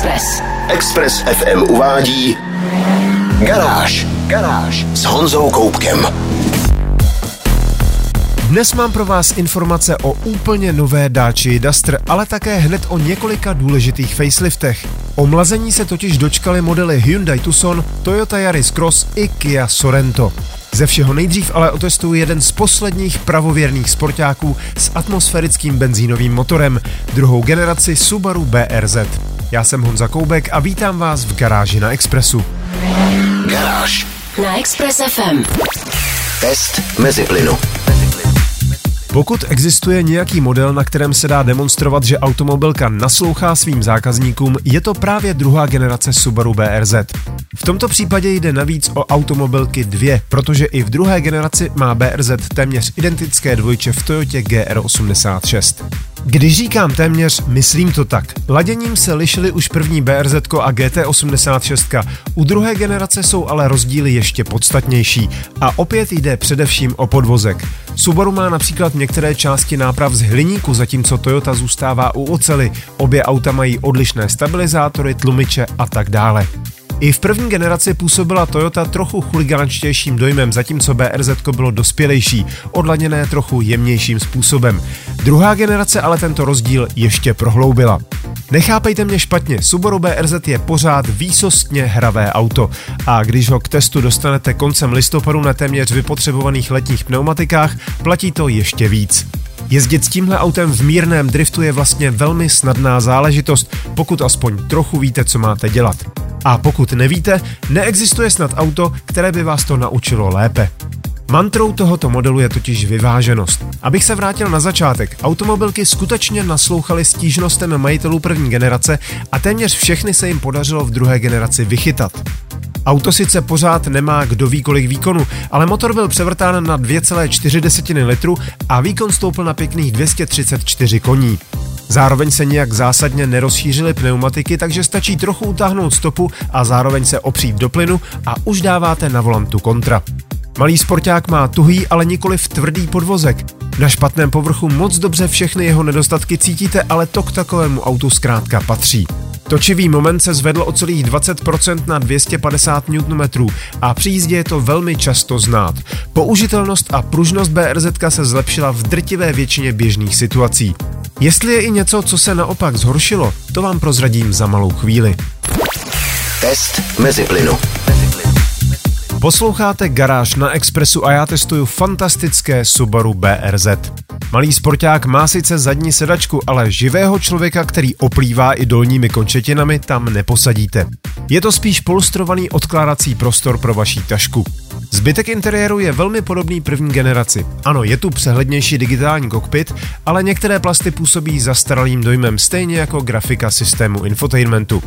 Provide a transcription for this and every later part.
Express. Express FM uvádí Garáž. Garáž s Honzou Koupkem. Dnes mám pro vás informace o úplně nové Dacia Duster, ale také hned o několika důležitých faceliftech. O mlazení se totiž dočkali modely Hyundai Tucson, Toyota Yaris Cross i Kia Sorento. Ze všeho nejdřív ale otestuju jeden z posledních pravověrných sportáků s atmosférickým benzínovým motorem, druhou generaci Subaru BRZ. Já jsem Honza Koubek a vítám vás v garáži na Expressu. Garáž. Na Express FM. Test mezi plynu. Pokud existuje nějaký model, na kterém se dá demonstrovat, že automobilka naslouchá svým zákazníkům, je to právě druhá generace Subaru BRZ. V tomto případě jde navíc o automobilky dvě, protože i v druhé generaci má BRZ téměř identické dvojče v Toyotě GR86. Když říkám téměř, myslím to tak. Laděním se lišily už první BRZ a GT86, u druhé generace jsou ale rozdíly ještě podstatnější a opět jde především o podvozek. Subaru má například některé části náprav z hliníku, zatímco Toyota zůstává u ocely. Obě auta mají odlišné stabilizátory, tlumiče a tak dále. I v první generaci působila Toyota trochu chuligánčtějším dojmem, zatímco BRZ bylo dospělejší, odladěné trochu jemnějším způsobem. Druhá generace ale tento rozdíl ještě prohloubila. Nechápejte mě špatně, Subaru BRZ je pořád výsostně hravé auto a když ho k testu dostanete koncem listopadu na téměř vypotřebovaných letních pneumatikách, platí to ještě víc. Jezdit s tímhle autem v mírném driftu je vlastně velmi snadná záležitost, pokud aspoň trochu víte, co máte dělat. A pokud nevíte, neexistuje snad auto, které by vás to naučilo lépe. Mantrou tohoto modelu je totiž vyváženost. Abych se vrátil na začátek, automobilky skutečně naslouchaly stížnostem majitelů první generace a téměř všechny se jim podařilo v druhé generaci vychytat. Auto sice pořád nemá kdo ví kolik výkonu, ale motor byl převrtán na 2,4 litru a výkon stoupl na pěkných 234 koní. Zároveň se nějak zásadně nerozšířily pneumatiky, takže stačí trochu utáhnout stopu a zároveň se opřít do plynu a už dáváte na volantu kontra. Malý sporták má tuhý, ale nikoli v tvrdý podvozek. Na špatném povrchu moc dobře všechny jeho nedostatky cítíte, ale to k takovému autu zkrátka patří. Točivý moment se zvedl o celých 20% na 250 Nm a při jízdě je to velmi často znát. Použitelnost a pružnost BRZ se zlepšila v drtivé většině běžných situací. Jestli je i něco, co se naopak zhoršilo, to vám prozradím za malou chvíli. Test mezi plynu. Posloucháte Garáž na Expressu a já testuju fantastické Subaru BRZ. Malý sporták má sice zadní sedačku, ale živého člověka, který oplývá i dolními končetinami, tam neposadíte. Je to spíš polstrovaný odkládací prostor pro vaší tašku. Zbytek interiéru je velmi podobný první generaci. Ano, je tu přehlednější digitální kokpit, ale některé plasty působí zastaralým dojmem, stejně jako grafika systému infotainmentu.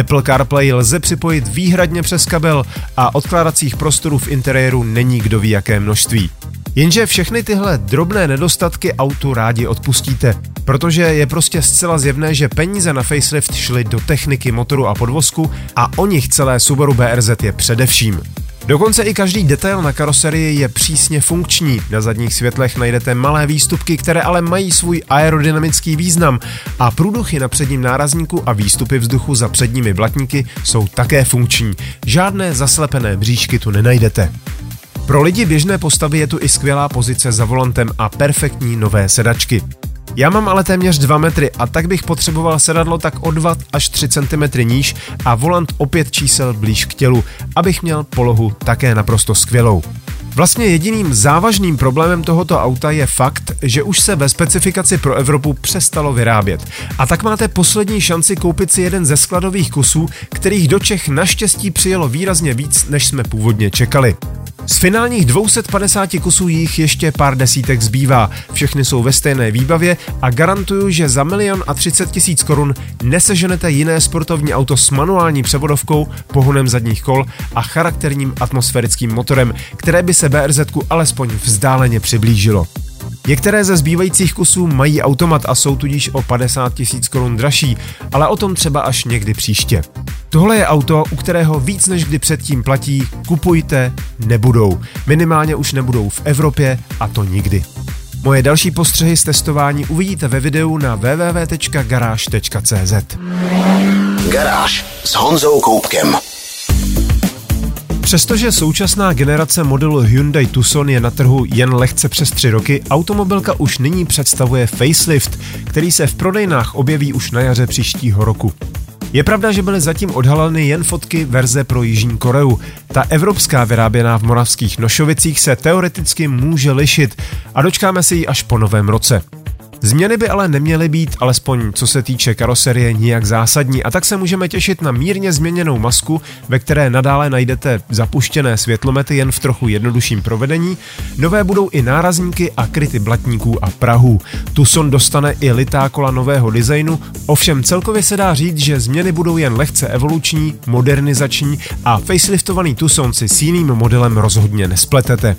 Apple CarPlay lze připojit výhradně přes kabel a odkládacích prostorů v interiéru není kdo ví jaké množství. Jenže všechny tyhle drobné nedostatky autu rádi odpustíte, protože je prostě zcela zjevné, že peníze na facelift šly do techniky motoru a podvozku a o nich celé Subaru BRZ je především. Dokonce i každý detail na karoserii je přísně funkční. Na zadních světlech najdete malé výstupky, které ale mají svůj aerodynamický význam a průduchy na předním nárazníku a výstupy vzduchu za předními blatníky jsou také funkční. Žádné zaslepené bříšky tu nenajdete. Pro lidi běžné postavy je tu i skvělá pozice za volantem a perfektní nové sedačky. Já mám ale téměř 2 metry a tak bych potřeboval sedadlo tak o 2 až 3 cm níž a volant o 5 čísel blíž k tělu, abych měl polohu také naprosto skvělou. Vlastně jediným závažným problémem tohoto auta je fakt, že už se ve specifikaci pro Evropu přestalo vyrábět. A tak máte poslední šanci koupit si jeden ze skladových kusů, kterých do Čech naštěstí přijelo výrazně víc, než jsme původně čekali. Z finálních 250 kusů jich ještě pár desítek zbývá. Všechny jsou ve stejné výbavě a garantuju, že za milion a 30 tisíc korun neseženete jiné sportovní auto s manuální převodovkou, pohonem zadních kol a charakterním atmosférickým motorem, které by se BRZ alespoň vzdáleně přiblížilo. Některé ze zbývajících kusů mají automat a jsou tudíž o 50 tisíc korun dražší, ale o tom třeba až někdy příště. Tohle je auto, u kterého víc než kdy předtím platí kupujte, nebudou. Minimálně už nebudou v Evropě a to nikdy. Moje další postřehy z testování uvidíte ve videu na www.garage.cz. Garáž s Honzou Koupkem. Přestože současná generace modelu Hyundai Tucson je na trhu jen lehce přes tři roky, automobilka už nyní představuje facelift, který se v prodejnách objeví už na jaře příštího roku. Je pravda, že byly zatím odhaleny jen fotky verze pro Jižní Koreu. Ta evropská vyráběná v moravských Nošovicích se teoreticky může lišit a dočkáme si ji až po novém roce. Změny by ale neměly být, alespoň co se týče karoserie, nijak zásadní a tak se můžeme těšit na mírně změněnou masku, ve které nadále najdete zapuštěné světlomety jen v trochu jednodušším provedení. Nové budou i nárazníky a kryty blatníků a Prahu. Tucson dostane i litá kola nového designu, ovšem celkově se dá říct, že změny budou jen lehce evoluční, modernizační a faceliftovaný Tucson si s jiným modelem rozhodně nespletete.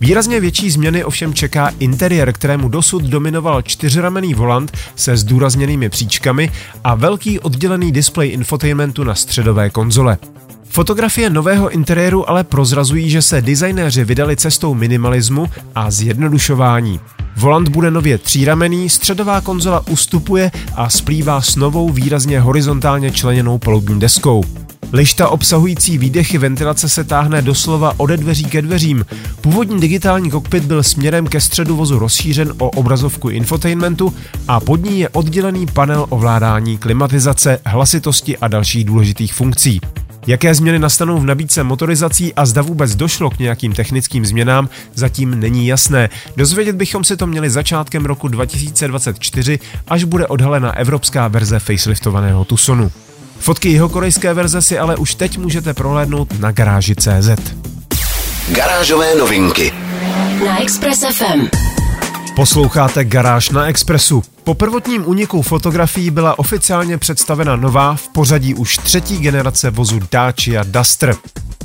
Výrazně větší změny ovšem čeká interiér, kterému dosud dominoval čtyřramenný volant se zdůrazněnými příčkami a velký oddělený displej infotainmentu na středové konzole. Fotografie nového interiéru ale prozrazují, že se designéři vydali cestou minimalismu a zjednodušování. Volant bude nově tříramený, středová konzola ustupuje a splývá s novou výrazně horizontálně členěnou palubní deskou. Lišta obsahující výdechy ventilace se táhne doslova ode dveří ke dveřím. Původní digitální kokpit byl směrem ke středu vozu rozšířen o obrazovku infotainmentu a pod ní je oddělený panel ovládání klimatizace, hlasitosti a dalších důležitých funkcí. Jaké změny nastanou v nabídce motorizací a zda vůbec došlo k nějakým technickým změnám, zatím není jasné. Dozvědět bychom si to měli začátkem roku 2024, až bude odhalena evropská verze faceliftovaného Tucsonu. Fotky jeho korejské verze si ale už teď můžete prohlédnout na garáži.cz. Garážové novinky Na Express FM. Posloucháte Garáž na Expressu. Po prvotním úniku fotografií byla oficiálně představena nová v pořadí už třetí generace vozu Dacia Duster.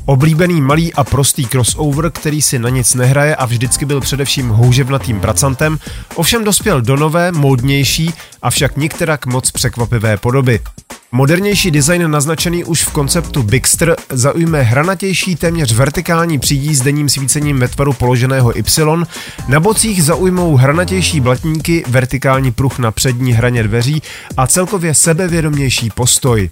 Oblíbený malý a prostý crossover, který si na nic nehraje a vždycky byl především houževnatým pracantem, ovšem dospěl do nové, módnější, avšak nikterak moc překvapivé podoby. Modernější design naznačený už v konceptu Bigster zaujme hranatější téměř vertikální přídí s denním svícením ve tvaru položeného Y, na bocích zaujmou hranatější blatníky, vertikální pruh na přední hraně dveří a celkově sebevědomější postoj.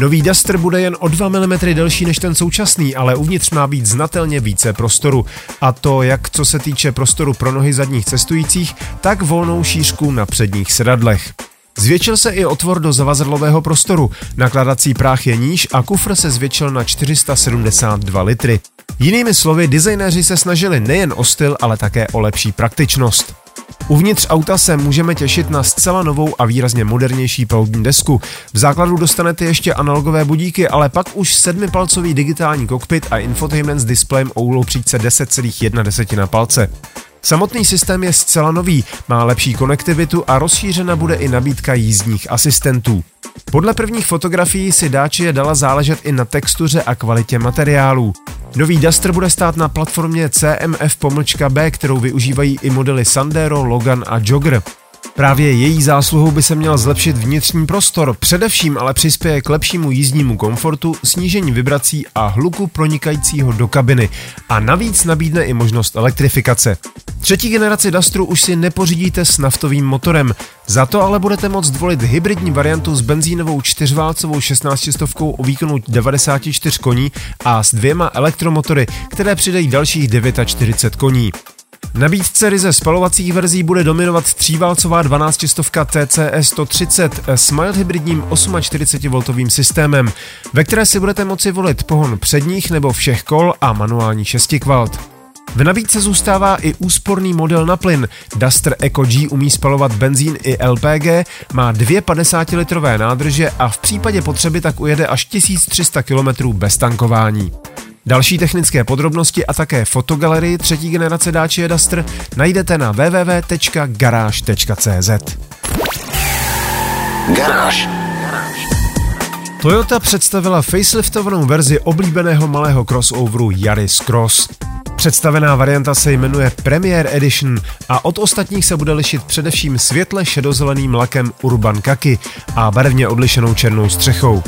Nový Duster bude jen o 2 mm delší než ten současný, ale uvnitř má být znatelně více prostoru. A to jak co se týče prostoru pro nohy zadních cestujících, tak volnou šířku na předních sedadlech. Zvětšil se i otvor do zavazadlového prostoru, nakladací práh je níž a kufr se zvětšil na 472 litry. Jinými slovy, designéři se snažili nejen o styl, ale také o lepší praktičnost. Uvnitř auta se můžeme těšit na zcela novou a výrazně modernější palubní desku. V základu dostanete ještě analogové budíky, ale pak už sedmipalcový digitální kokpit a infotainment s displejem o příčce 10,1 palce. Samotný systém je zcela nový, má lepší konektivitu a rozšířena bude i nabídka jízdních asistentů. Podle prvních fotografií si Dacia dala záležet i na textuře a kvalitě materiálů. Nový Duster bude stát na platformě CMF-B, kterou využívají i modely Sandero, Logan a Jogger. Právě její zásluhou by se měl zlepšit vnitřní prostor, především ale přispěje k lepšímu jízdnímu komfortu, snížení vibrací a hluku pronikajícího do kabiny. A navíc nabídne i možnost elektrifikace. Třetí generaci Dustru už si nepořídíte s naftovým motorem, za to ale budete moct volit hybridní variantu s benzínovou čtyřválcovou 16 stovkou o výkonu 94 koní a s dvěma elektromotory, které přidají dalších 49 koní nabídce ryze spalovacích verzí bude dominovat tříválcová 12 stovka TCE 130 s mild hybridním 48V systémem, ve které si budete moci volit pohon předních nebo všech kol a manuální šestikvalt. V nabídce zůstává i úsporný model na plyn. Duster Eco G umí spalovat benzín i LPG, má dvě 50-litrové nádrže a v případě potřeby tak ujede až 1300 km bez tankování. Další technické podrobnosti a také fotogalerii třetí generace Dacia Duster najdete na www.garage.cz. Garáž. Toyota představila faceliftovanou verzi oblíbeného malého crossoveru Yaris Cross. Představená varianta se jmenuje Premier Edition a od ostatních se bude lišit především světle šedozeleným lakem Urban Kaki a barevně odlišenou černou střechou.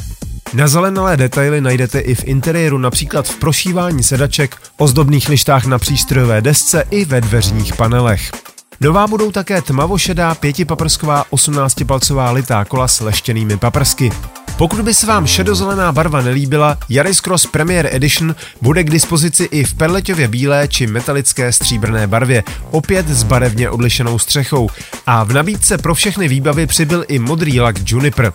Nazelenalé detaily najdete i v interiéru, například v prošívání sedaček, ozdobných lištách na přístrojové desce i ve dveřních panelech. Nová budou také tmavošedá pětipaprsková 18-palcová litá kola s leštěnými paprsky. Pokud by se vám šedozelená barva nelíbila, Yaris Cross Premier Edition bude k dispozici i v perleťově bílé či metalické stříbrné barvě, opět s barevně odlišenou střechou. A v nabídce pro všechny výbavy přibyl i modrý lak Juniper.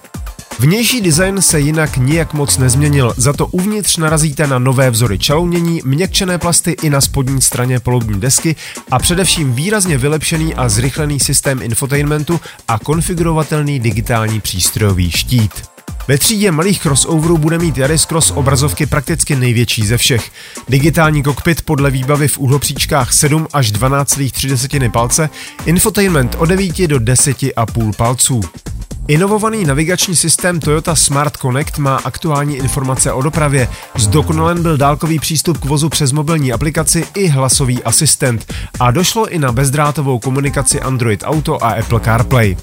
Vnější design se jinak nijak moc nezměnil, za to uvnitř narazíte na nové vzory čalounění, měkčené plasty i na spodní straně polubní desky a především výrazně vylepšený a zrychlený systém infotainmentu a konfigurovatelný digitální přístrojový štít. Ve třídě malých crossoverů bude mít Yaris Cross obrazovky prakticky největší ze všech. Digitální kokpit podle výbavy v úhlopříčkách 7 až 12,3 palce, infotainment od 9 do 10,5 palců. Inovovaný navigační systém Toyota Smart Connect má aktuální informace o dopravě. Zdokonalen byl dálkový přístup k vozu přes mobilní aplikaci i hlasový asistent a došlo i na bezdrátovou komunikaci Android Auto a Apple CarPlay.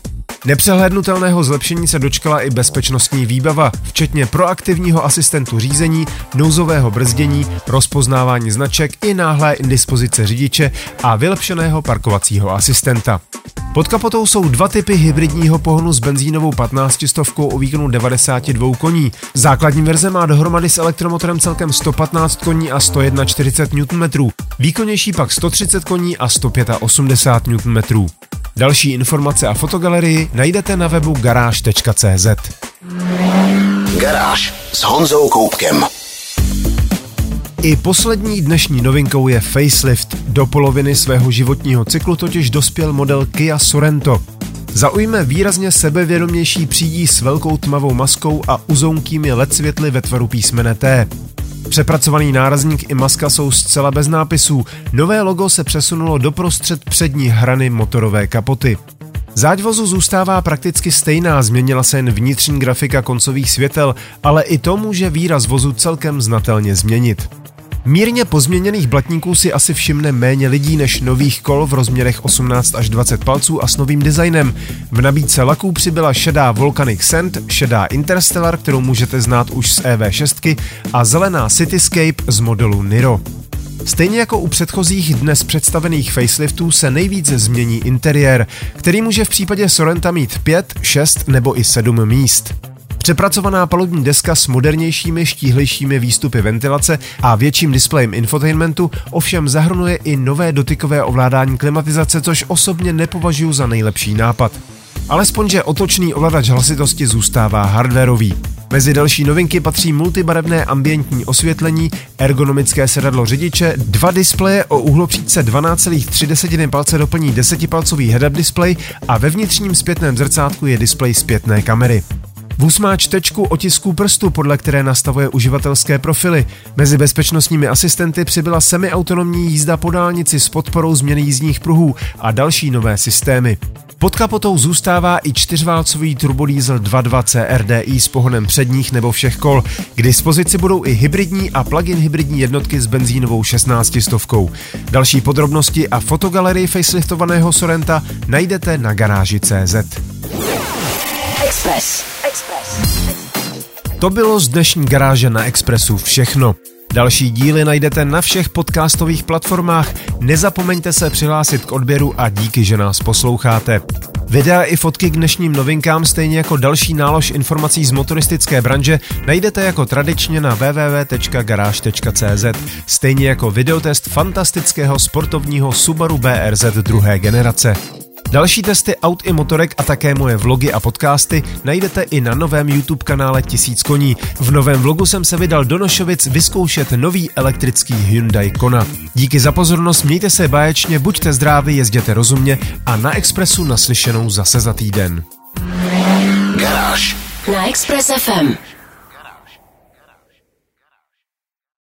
Nepřehlednutelného zlepšení se dočkala i bezpečnostní výbava, včetně proaktivního asistentu řízení, nouzového brzdění, rozpoznávání značek i náhlé indispozice řidiče a vylepšeného parkovacího asistenta. Pod kapotou jsou dva typy hybridního pohonu s benzínovou 15 stovkou o výkonu 92 koní. Základní verze má dohromady s elektromotorem celkem 115 koní a 141 Nm, výkonnější pak 130 koní a 185 Nm. Další informace a fotogalerii najdete na webu garáž.cz. Garáž s Honzou Koupkem. I poslední dnešní novinkou je facelift. Do poloviny svého životního cyklu totiž dospěl model Kia Sorento. Zaujme výrazně sebevědomější přídí s velkou tmavou maskou a uzounkými LED světly ve tvaru písmene T. Přepracovaný nárazník i maska jsou zcela bez nápisů. Nové logo se přesunulo doprostřed přední hrany motorové kapoty. Záď vozu zůstává prakticky stejná, změnila se jen vnitřní grafika koncových světel, ale i to může výraz vozu celkem znatelně změnit. Mírně pozměněných blatníků si asi všimne méně lidí než nových kol v rozměrech 18 až 20 palců a s novým designem. V nabídce laků přibyla šedá Volcanic Sand, šedá Interstellar, kterou můžete znát už z EV6 a zelená Cityscape z modelu Niro. Stejně jako u předchozích dnes představených faceliftů se nejvíc změní interiér, který může v případě Sorenta mít 5, 6 nebo i 7 míst. Přepracovaná palubní deska s modernějšími, štíhlejšími výstupy ventilace a větším displejem infotainmentu ovšem zahrnuje i nové dotykové ovládání klimatizace, což osobně nepovažuji za nejlepší nápad. Alespoň, že otočný ovladač hlasitosti zůstává hardwareový. Mezi další novinky patří multibarevné ambientní osvětlení, ergonomické sedadlo řidiče, dva displeje o uhlopříčce 12,3 palce doplní 10-palcový head-up display a ve vnitřním zpětném zrcátku je displej zpětné kamery. Vůz má čtečku otisků prstu, podle které nastavuje uživatelské profily. Mezi bezpečnostními asistenty přibyla semiautonomní jízda po dálnici s podporou změny jízdních pruhů a další nové systémy. Pod kapotou zůstává i čtyřválcový turbodiesel 2.2 CRDI s pohonem předních nebo všech kol. K dispozici budou i hybridní a plug-in hybridní jednotky s benzínovou 16 stovkou. Další podrobnosti a fotogalerii faceliftovaného Sorenta najdete na garáži CZ. Express. Express. To bylo z dnešní garáže na Expressu všechno. Další díly najdete na všech podcastových platformách. Nezapomeňte se přihlásit k odběru a díky, že nás posloucháte. Videa i fotky k dnešním novinkám, stejně jako další nálož informací z motoristické branže, najdete jako tradičně na www.garage.cz, stejně jako videotest fantastického sportovního Subaru BRZ druhé generace. Další testy aut i motorek a také moje vlogy a podcasty najdete i na novém YouTube kanále Tisíc koní. V novém vlogu jsem se vydal do Nošovic vyzkoušet nový elektrický Hyundai Kona. Díky za pozornost, mějte se báječně, buďte zdraví, jezděte rozumně a na Expressu naslyšenou zase za týden. Garáž Na Express FM.